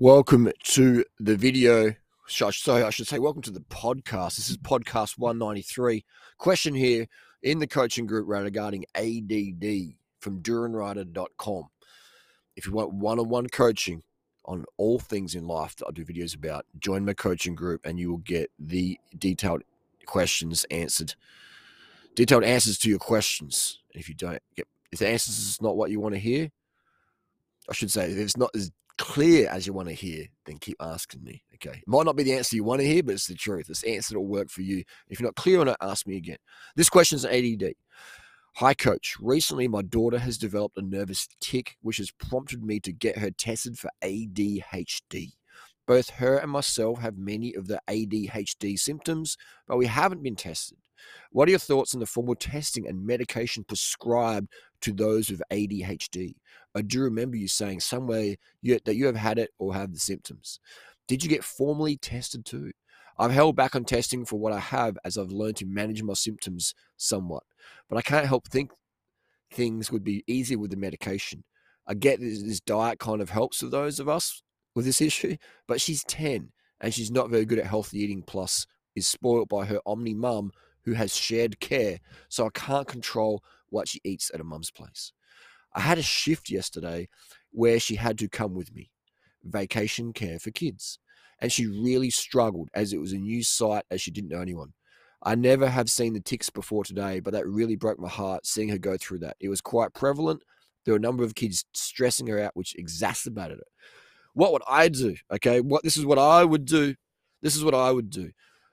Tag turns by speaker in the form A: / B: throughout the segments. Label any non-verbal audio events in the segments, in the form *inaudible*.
A: Welcome to the video. Sorry, I should say, welcome to the podcast. This is podcast 193. Question here in the coaching group regarding ADD from DurianRider.com. If you want one on one coaching on all things in life that I do videos about, join my coaching group and you will get the detailed questions answered. Detailed answers to your questions. If you don't get, if the answers is not what you want to hear, I should say, if it's not as clear as you want to hear, then keep asking me. Okay. It might not be the answer you want to hear, but it's the truth. It's the answer that will work for you. If you're not clear on it, ask me again. This question is ADD. Hi, coach. Recently, my daughter has developed a nervous tic, which has prompted me to get her tested for ADHD. Both her and myself have many of the ADHD symptoms, but we haven't been tested. What are your thoughts on the formal testing and medication prescribed to those with ADHD? I do remember you saying somewhere you, that you have had it or have the symptoms. Did you get formally tested too? I've held back on testing for what I have as I've learned to manage my symptoms somewhat, but I can't help think things would be easier with the medication. I get this, this diet kind of helps with those of us with this *laughs* issue, but she's 10 and she's not very good at healthy eating, plus is spoiled by her omni mum who has shared care, so I can't control what she eats at a mum's place. I had a shift yesterday where she had to come with me, vacation care for kids, and she really struggled as it was a new site as she didn't know anyone. I never have seen the tics before today, but that really broke my heart seeing her go through that. It was quite prevalent. There were a number of kids stressing her out, which exacerbated it. What would I do? Okay, what this is what I would do. This is what I would do.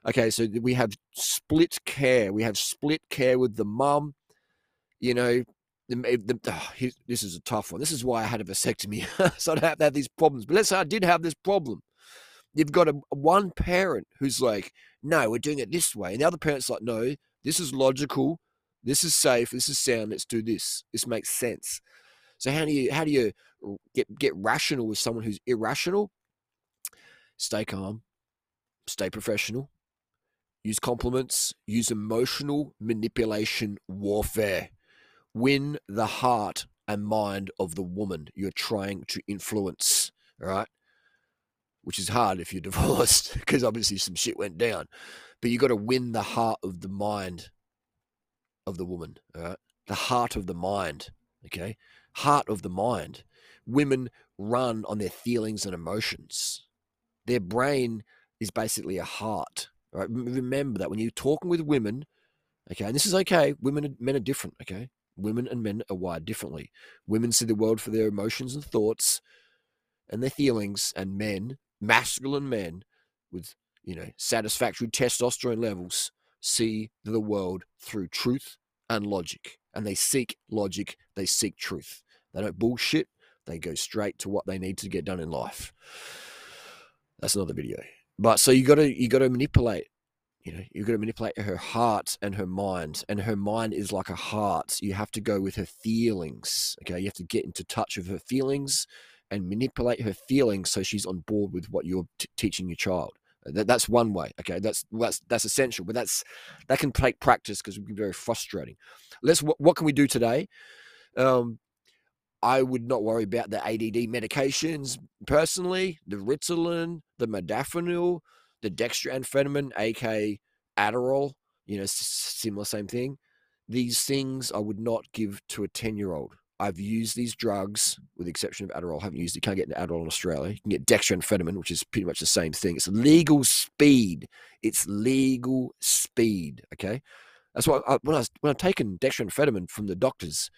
A: Okay, so we have split care. We have split care with the mum. You know, the, eh, the, oh, this is a tough one. This is why I had a vasectomy, *laughs* so I don't have to have these problems. But let's say I did have this problem. You've got a, one parent who's like, "No, we're doing it this way," and the other parent's like, "No, this is logical. This is safe. This is sound. Let's do this. This makes sense." So how do you how do you get get rational with someone who's irrational? Stay calm, stay professional, use compliments, use emotional manipulation warfare. Win the heart and mind of the woman you're trying to influence, right? Which is hard if you're *laughs* divorced because obviously some shit went down. But you got to win the heart of the mind of the woman, all right? The heart of the mind, okay? Heart of the mind. Women run on their feelings and emotions. Their brain is basically a heart, Right? Remember that when you're talking with women, okay, and this is okay. Women, and men are different. Okay, women and men are wired differently. Women see the world for their emotions and thoughts, and their feelings, and men, masculine men, with you know satisfactory testosterone levels, see the world through truth and logic, and they seek logic. They seek truth. They don't bullshit. They go straight to what they need to get done in life. That's another video. But so you got to you got to manipulate. You know, you got to manipulate her heart and her mind, and her mind is like a heart. You have to go with her feelings. Okay, you have to get into touch with her feelings and manipulate her feelings so she's on board with what you're t- teaching your child. That, that's one way. Okay, that's that's that's essential, but that's that can take practice because it can be very frustrating. Let's what, what can we do today? Um, I would not worry about the ADD medications personally, the Ritalin, the modafinil, the dextroamphetamine, aka Adderall, you know, similar, same thing. These things I would not give to a 10 year old. I've used these drugs, with the exception of Adderall. I haven't used it. You can't get an Adderall in Australia. You can get dextroamphetamine, which is pretty much the same thing. It's legal speed. It's legal speed. Okay, that's why I, when I was when I've taken dextroamphetamine from the doctors,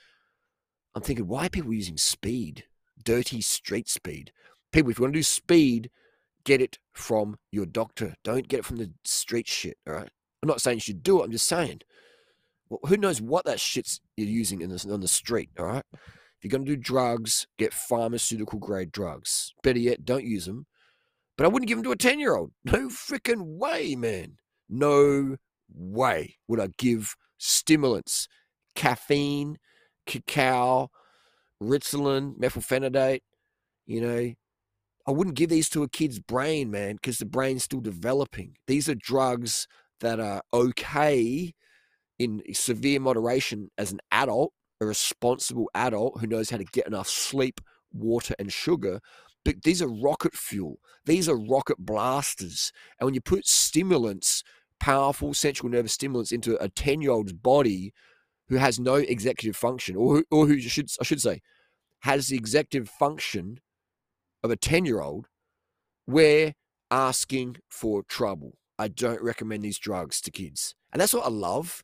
A: I'm thinking, why are people using speed? Dirty street speed. People, if you want to do speed, get it from your doctor. Don't get it from the street shit. All right. I'm not saying you should do it. I'm just saying, well, who knows what that shit's you're using in the, on the street. All right. If you're going to do drugs, get pharmaceutical grade drugs. Better yet, don't use them. But I wouldn't give them to a 10 year old. *laughs* No freaking way, man. No way would I give stimulants, caffeine, cacao, Ritalin, methylphenidate. You know, I wouldn't give these to a kid's brain, man, because the brain's still developing. These are drugs that are okay in severe moderation as an adult, a responsible adult who knows how to get enough sleep water and sugar. But these are rocket fuel. These are rocket blasters. And when you put stimulants, powerful central nervous stimulants into a 10 year old's body who has no executive function, or who, or who should, I should say, has the executive function of a 10 year old, we're asking for trouble. I don't recommend these drugs to kids. And that's what I love.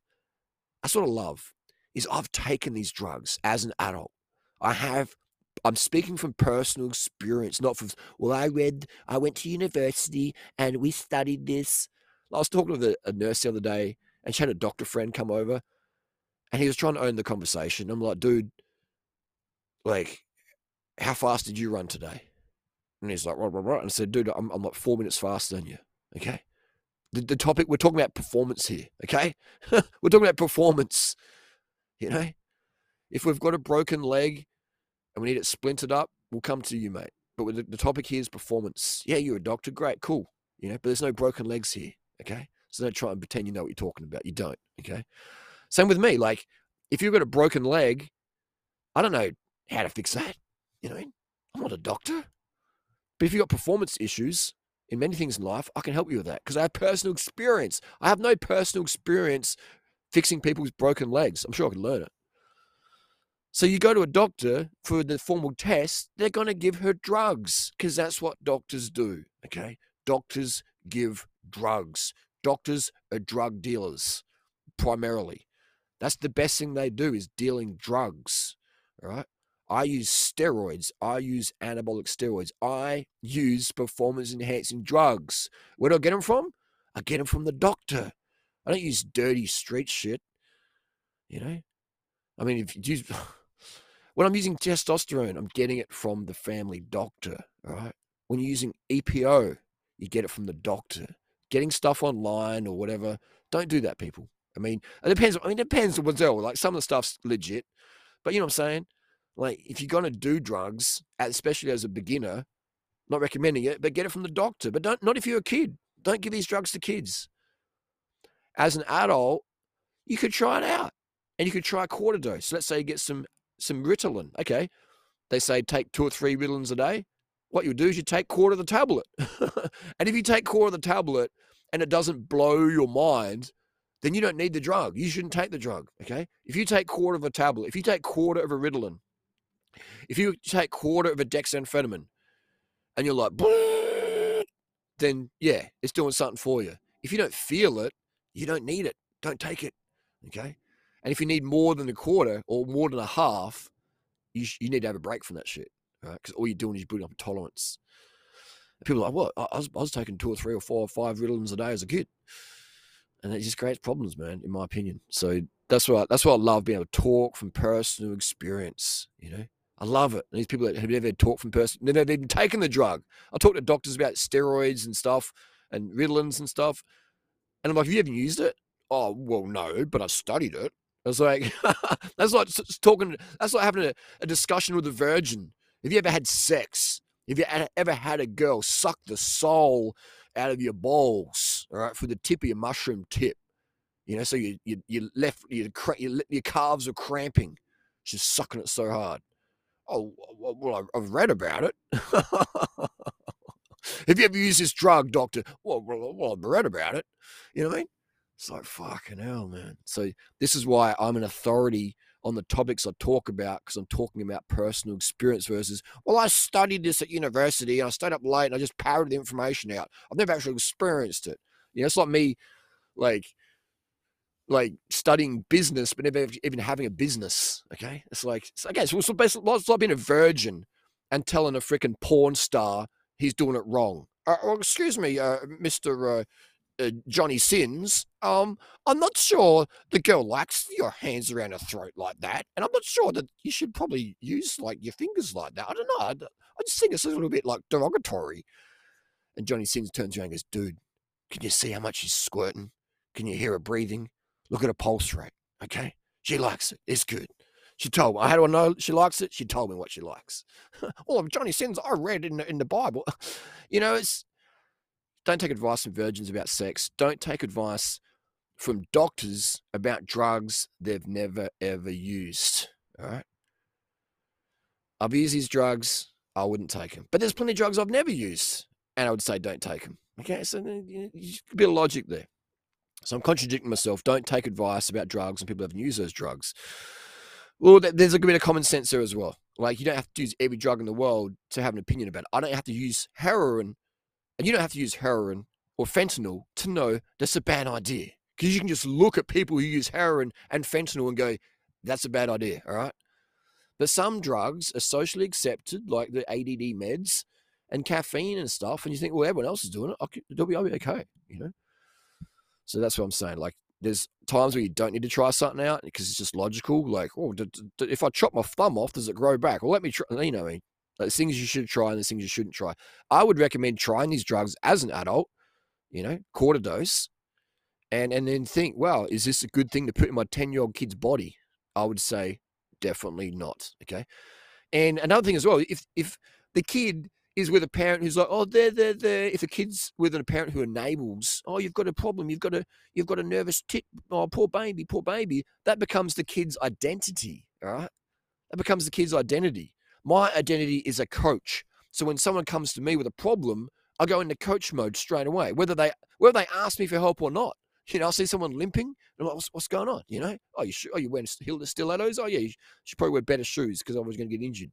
A: That's what I love is I've taken these drugs as an adult. I have I'm speaking from personal experience, not from well, I read I went to university and we studied this. I was talking with a nurse the other day and she had a doctor friend come over and he was trying to own the conversation. I'm like, dude, like, how fast did you run today? And he's like, right, right, right. And I said, dude, I'm, I'm like four minutes faster than you. Okay. The, the topic, we're talking about performance here. Okay. *laughs* we're talking about performance. You know, if we've got a broken leg and we need it splintered up, we'll come to you, mate. But the, the topic here is performance. Yeah, you're a doctor. Great. Cool. You know, but there's no broken legs here. Okay. So don't try and pretend you know what you're talking about. You don't. Okay. Same with me. Like, if you've got a broken leg, I don't know how to fix that. You know, I'm not a doctor. But if you've got performance issues in many things in life, I can help you with that because I have personal experience. I have no personal experience fixing people's broken legs. I'm sure I can learn it. So you go to a doctor for the formal test, they're going to give her drugs because that's what doctors do. Okay. Doctors give drugs. Doctors are drug dealers primarily. That's the best thing they do is dealing drugs. All right. I use steroids. I use anabolic steroids. I use performance enhancing drugs. Where do I get them from? I get them from the doctor. I don't use dirty street shit. You know? I mean, if you use. *laughs* when I'm using testosterone, I'm getting it from the family doctor. All right. When you're using EPO, you get it from the doctor. Getting stuff online or whatever, don't do that, people. I mean, it depends. I mean, it depends on what's else. Like some of the stuff's legit, but you know what I'm saying? Like if you're gonna do drugs, especially as a beginner, not recommending it, but get it from the doctor. But don't not if you're a kid. Don't give these drugs to kids. As an adult, you could try it out, and you could try a quarter dose. let's say you get some some Ritalin. Okay, they say take two or three Ritalins a day. What you do is you take quarter of the tablet, *laughs* and if you take quarter of the tablet and it doesn't blow your mind, then you don't need the drug. You shouldn't take the drug. Okay, if you take quarter of a tablet, if you take quarter of a Ritalin, if you take quarter of a dexamphetamine and you're like, *laughs* then yeah, it's doing something for you. If you don't feel it, you don't need it. Don't take it. Okay. And if you need more than a quarter or more than a half, you, sh- you need to have a break from that shit. Right. Because all you're doing is building up a tolerance. People are like, what? I was, I was taking two or three or four or five Ritalins a day as a kid. And it just creates problems, man, in my opinion. So that's what that's what I love being able to talk from personal experience, you know. I love it. these people that have never talked from person, they've even taken the drug. I talk to doctors about steroids and stuff and Ritalins and stuff. And I'm like, have you ever used it? Oh, well, no, but I studied it. I was like, *laughs* that's like talking, that's like having a, a discussion with a virgin. Have you ever had sex? Have you ever had a girl suck the soul out of your balls, all right, for the tip of your mushroom tip? You know, so you you you left your your calves are cramping. She's sucking it so hard. Oh, well, I've read about it. *laughs* Have you ever used this drug, doctor? Well, well, I've read about it. You know what I mean? It's like, fucking hell, man. So, this is why I'm an authority on the topics I talk about because I'm talking about personal experience versus, well, I studied this at university and I stayed up late and I just parroted the information out. I've never actually experienced it. You know, it's like me, like, like studying business, but never even having a business. Okay, it's like okay, so it's basically it's like being a virgin and telling a freaking porn star he's doing it wrong. Uh, well, excuse me, uh, Mister uh, uh, Johnny Sins. Um, I'm not sure the girl likes your hands around her throat like that, and I'm not sure that you should probably use like your fingers like that. I don't know. I, I just think it's a little bit like derogatory. And Johnny Sins turns around and goes, "Dude, can you see how much she's squirting? Can you hear her breathing? Look at her pulse rate. Okay. She likes it. It's good. She told me. How do I know she likes it? She told me what she likes. *laughs* Of Johnny Sins I read in the, in the Bible. *laughs* You know, it's don't take advice from virgins about sex. Don't take advice from doctors about drugs they've never ever used. All right. I've used these drugs. I wouldn't take them. But there's plenty of drugs I've never used, and I would say don't take them. Okay, so you a bit of logic there. So I'm contradicting myself. Don't take advice about drugs and people haven't used those drugs. Well, there's a bit of common sense there as well. Like you don't have to use every drug in the world to have an opinion about it. I don't have to use heroin, and you don't have to use heroin or fentanyl to know that's a bad idea. Because you can just look at people who use heroin and fentanyl and go, that's a bad idea. All right. But some drugs are socially accepted, like the ADD meds and caffeine and stuff. And you think, well, everyone else is doing it. I'll, be, I'll be okay, you know? So that's what I'm saying. Like, there's times where you don't need to try something out because it's just logical. Like, oh, d- d- if I chop my thumb off, does it grow back? Well, let me try. You know, like, things you should try and there's things you shouldn't try. I would recommend trying these drugs as an adult, you know, quarter dose, and and then think, well, is this a good thing to put in my 10 year old kid's body? I would say definitely not. Okay. And another thing as well, if if the kid is with a parent who's like, oh, they're, they're, they're, if a kid's with a parent who enables, oh, you've got a problem, you've got a, you've got a nervous tit, oh, poor baby, poor baby, that becomes the kid's identity, all right? That becomes the kid's identity. My identity is a coach. So when someone comes to me with a problem, I go into coach mode straight away, whether they, whether they ask me for help or not. You know, I see someone limping, and I'm like, what's, what's going on? You know, oh, you, sh- oh, you wearing stilettos? Oh, yeah, you should probably wear better shoes because I was going to get injured.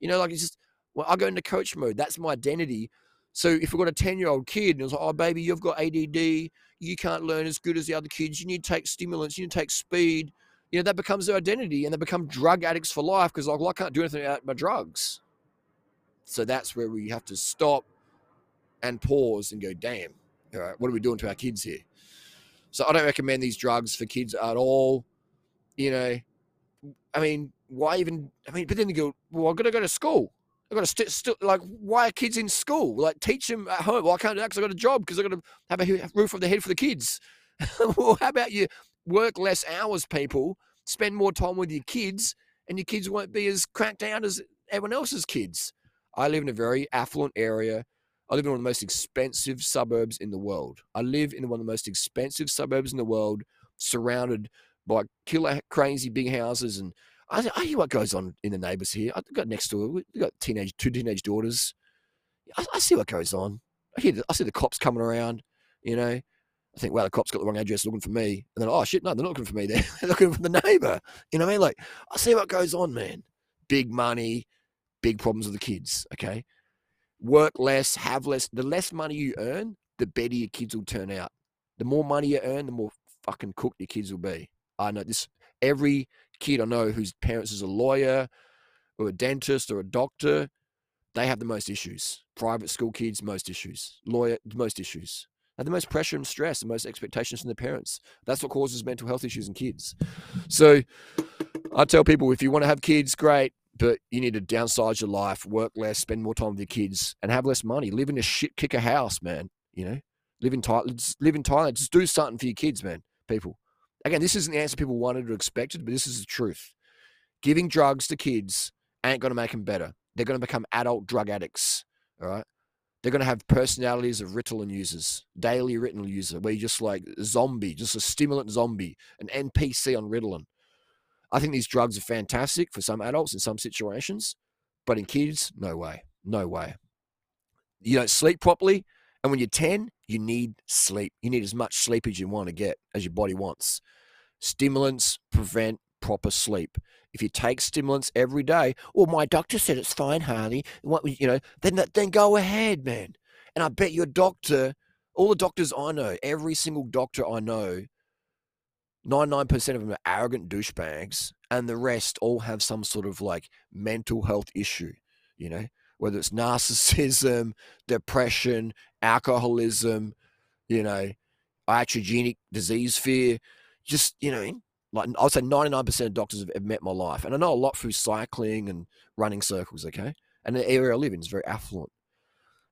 A: You know, like it's just, well, I go into coach mode. That's my identity. So if we've got a 10 year old kid and it's like, oh, baby, you've got ADD, you can't learn as good as the other kids, you need to take stimulants, you need to take speed, you know, that becomes their identity and they become drug addicts for life because, like, well, I can't do anything about my drugs. So that's where we have to stop and pause and go, damn, all right, what are we doing to our kids here? So I don't recommend these drugs for kids at all. You know, I mean, why even? I mean, but then you go, well, I've got to go to school. I've got to st- st- like, why are kids in school? Like, teach them at home. Well, I can't do that because I've got a job because I've got to have a roof over the head for the kids. *laughs* well, how about you work less hours, people, spend more time with your kids, and your kids won't be as cracked out as everyone else's kids. I live in a very affluent area. I live in one of the most expensive suburbs in the world. I live in one of the most expensive suburbs in the world, surrounded by killer crazy big houses and I, I hear what goes on in the neighbours here. I've got next door, we've got teenage, two teenage daughters. I, I see what goes on. I hear, the, I see the cops coming around. You know, Think, well, the cops got the wrong address looking for me. And then, oh shit, no, they're not looking for me. *laughs* They're, looking for the neighbour. You know what I mean? Like, I see what goes on, man. Big money, big problems with the kids. Okay, work less, have less. The less money you earn, the better your kids will turn out. The more money you earn, the more fucking cooked your kids will be. I know this. Every kid I know whose parents is a lawyer or a dentist or a doctor, they have the most issues. Private school kids, most issues. Lawyer, most issues. Have the most pressure and stress, the most expectations from their parents. That's what causes mental health issues in kids. So I tell people if you want to have kids, great, but you need to downsize your life, work less, spend more time with your kids, and have less money. Live in a shit kicker house, man. You know, live in Thailand. Live in Thailand. Just do something for your kids, man. People. Again, this isn't the answer people wanted or expected, but this is the truth. Giving drugs to kids ain't going to make them better. They're going to become adult drug addicts. All right. They're going to have personalities of Ritalin users, daily Ritalin user, where you're just like zombie, just a stimulant zombie, an NPC on Ritalin. I think these drugs are fantastic for some adults in some situations, but in kids, no way. No way. You don't sleep properly. And when you're 10, you need sleep. You need as much sleep as you want to get, as your body wants. Stimulants prevent proper sleep. If you take stimulants every day, well, my doctor said it's fine, Harley. You know, then then go ahead, man. And I bet your doctor, all the doctors I know, every single doctor I know, 99% of them are arrogant douchebags, and the rest all have some sort of like mental health issue, you know, whether it's narcissism, *laughs* depression, alcoholism, you know, iatrogenic disease fear, just, you know, like I would say 99% of doctors have, met my life. And I know a lot through cycling and running circles, okay? And the area I live in is very affluent.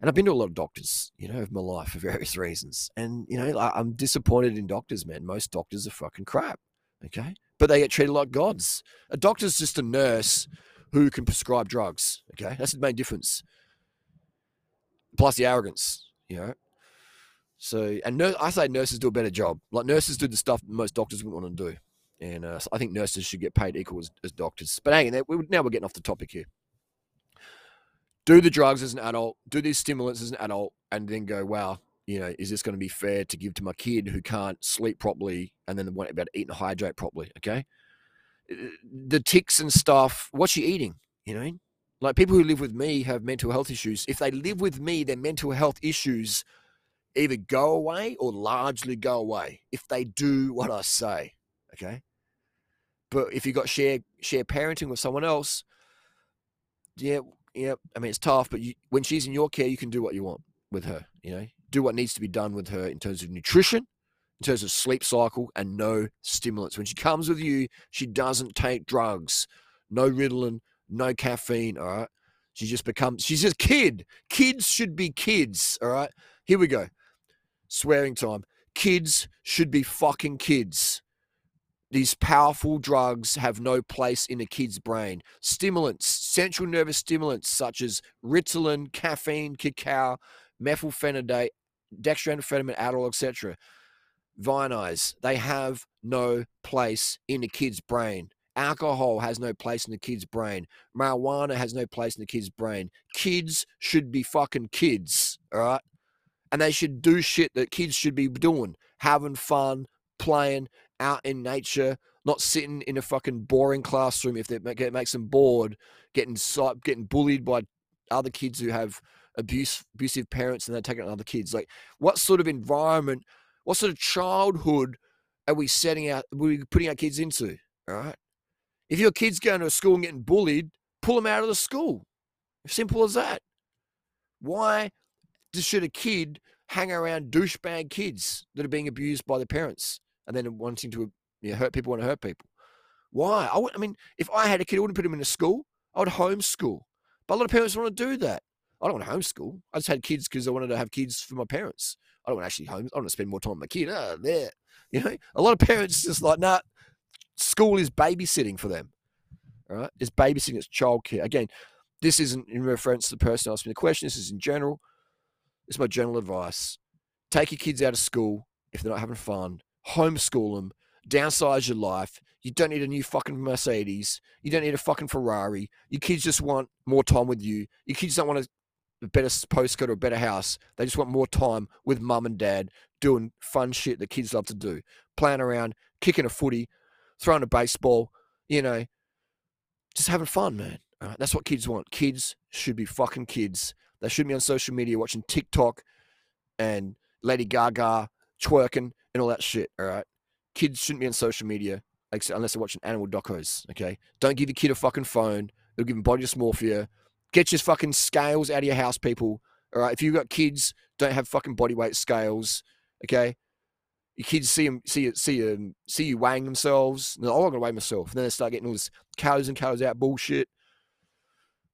A: And I've been to a lot of doctors, you know, of my life for *laughs* various reasons. And, you know, I, I'm disappointed in doctors, man. Most doctors are fucking crap, okay? But they get treated like gods. A doctor's just a nurse who can prescribe drugs, okay? That's the main difference. Plus the arrogance, you know. So, and nurse, I say nurses do a better job. Like nurses do the stuff most doctors wouldn't want to do, and uh, I think nurses should get paid equal as, as doctors. But hang on, we, now we're getting off the topic here. do the drugs as an adult, do these stimulants as an adult, and then go, wow, you know, is this going to be fair to give to my kid who can't sleep properly and then want about to eat and hydrate properly? Okay. Uh, the tics and stuff, what's she eating? You know, like people who live with me have mental health issues. If they live with me, their mental health issues either go away or largely go away if they do what I say. Okay. But if you got share share parenting with someone else, yeah, yeah. I mean, it's tough, but you, when she's in your care, you can do what you want with her. You know, do what needs to be done with her in terms of nutrition, in terms of sleep cycle, and no stimulants. When she comes with you, she doesn't take drugs, no Ritalin, no caffeine. All right, she just becomes she's just kid. Kids should be kids. All right, here we go. Swearing time. Kids should be fucking kids. These powerful drugs have no place in a kid's brain. Stimulants, central nervous stimulants such as Ritalin, caffeine, cacao, methylphenidate, dextroamphetamine, Adderall, etc. Vyvanse, they have no place in a kid's brain. Alcohol has no place in the kid's brain. Marijuana has no place in the kid's brain. Kids should be fucking kids, all right? And they should do shit that kids should be doing, having fun, playing, out in nature, not sitting in a fucking boring classroom if it makes them bored, getting getting bullied by other kids who have abuse, abusive parents and they're taking other kids. Like, what sort of environment, what sort of childhood are we setting out, are we putting our kids into? All right. If your kid's going to a school and getting bullied, pull them out of the school. Simple as that. Why should a kid hang around douchebag kids that are being abused by their parents? And then wanting to you know, hurt people want to hurt people. Why? I, I mean, if I had a kid, I wouldn't put him in a school. I would homeschool. But a lot of parents want to do that. I don't want to homeschool. I just had kids because I wanted to have kids for my parents. I don't want to actually home. I want to spend more time with my kid. Ah, there. *laughs* You know, a lot of parents just like, nah, school is babysitting for them. All right. It's babysitting, it's childcare. Again, this isn't in reference to the person asking the question. This is in general. This is my general advice. Take your kids out of school if they're not having fun homeschool them, downsize your life. You don't need a new fucking Mercedes. You don't need a fucking Ferrari. Your kids just want more time with you. Your kids don't want a better postcode or a better house. They just want more time with mum and dad doing fun shit that kids love to do. Playing around, kicking a footy, throwing a baseball, you know, just having fun, man. That's what kids want. Kids should be fucking kids. They shouldn't be on social media watching TikTok and Lady Gaga twerking and all that shit. All right, kids shouldn't be on social media unless they're watching animal docos. Okay, don't give your kid a fucking phone. It'll give him body dysmorphia. Get your fucking scales out of your house, people. All right, if you've got kids, don't have fucking body weight scales. Okay, your kids see them, see see them, see you weighing themselves. No, I'm not gonna weigh myself. And then they start getting all this calories and calories out bullshit.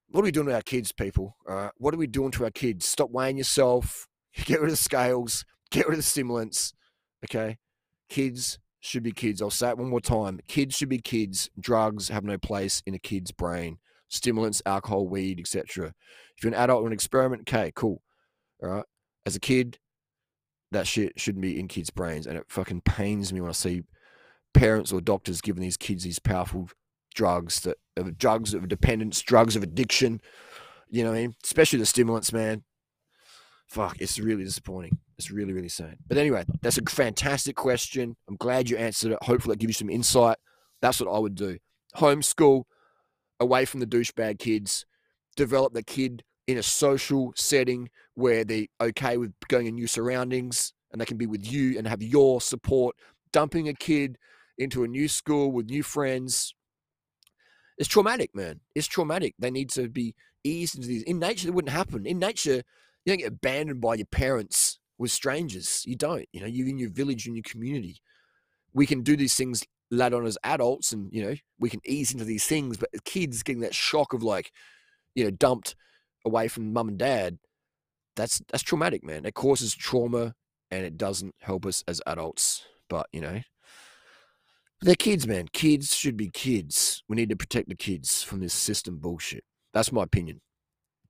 A: What are we doing to our kids, people? All right, what are we doing to our kids? Stop weighing yourself. *laughs* Get rid of the scales. Get rid of the stimulants. Okay. Kids should be kids. I'll say it one more time. Kids should be kids. Drugs have no place in a kid's brain. Stimulants, alcohol, weed, etc. If you're an adult or an experiment, okay, cool. All right. As a kid, that shit shouldn't be in kids' brains. And it fucking pains me when I see parents or doctors giving these kids these powerful drugs that drugs of dependence, drugs of addiction. You know what I mean? Especially the stimulants, man fuck, it's really disappointing. It's really, really sad. But anyway, that's a fantastic question. I'm glad you answered it. Hopefully, that gives you some insight. That's what I would do. Homeschool, away from the douchebag kids, develop the kid in a social setting where they're okay with going in new surroundings and they can be with you and have your support. Dumping a kid into a new school with new friends, it's traumatic, man. It's traumatic. They need to be eased into these. In nature, it wouldn't happen. In nature, you don't get abandoned by your parents with strangers. You don't. You know, you're in your village, in your community. We can do these things later on as adults, and you know, we can ease into these things. But kids getting that shock of like, you know, dumped away from mum and dad, that's that's traumatic, man. It causes trauma, and it doesn't help us as adults. But you know, they're kids, man. Kids should be kids. We need to protect the kids from this system bullshit. That's my opinion.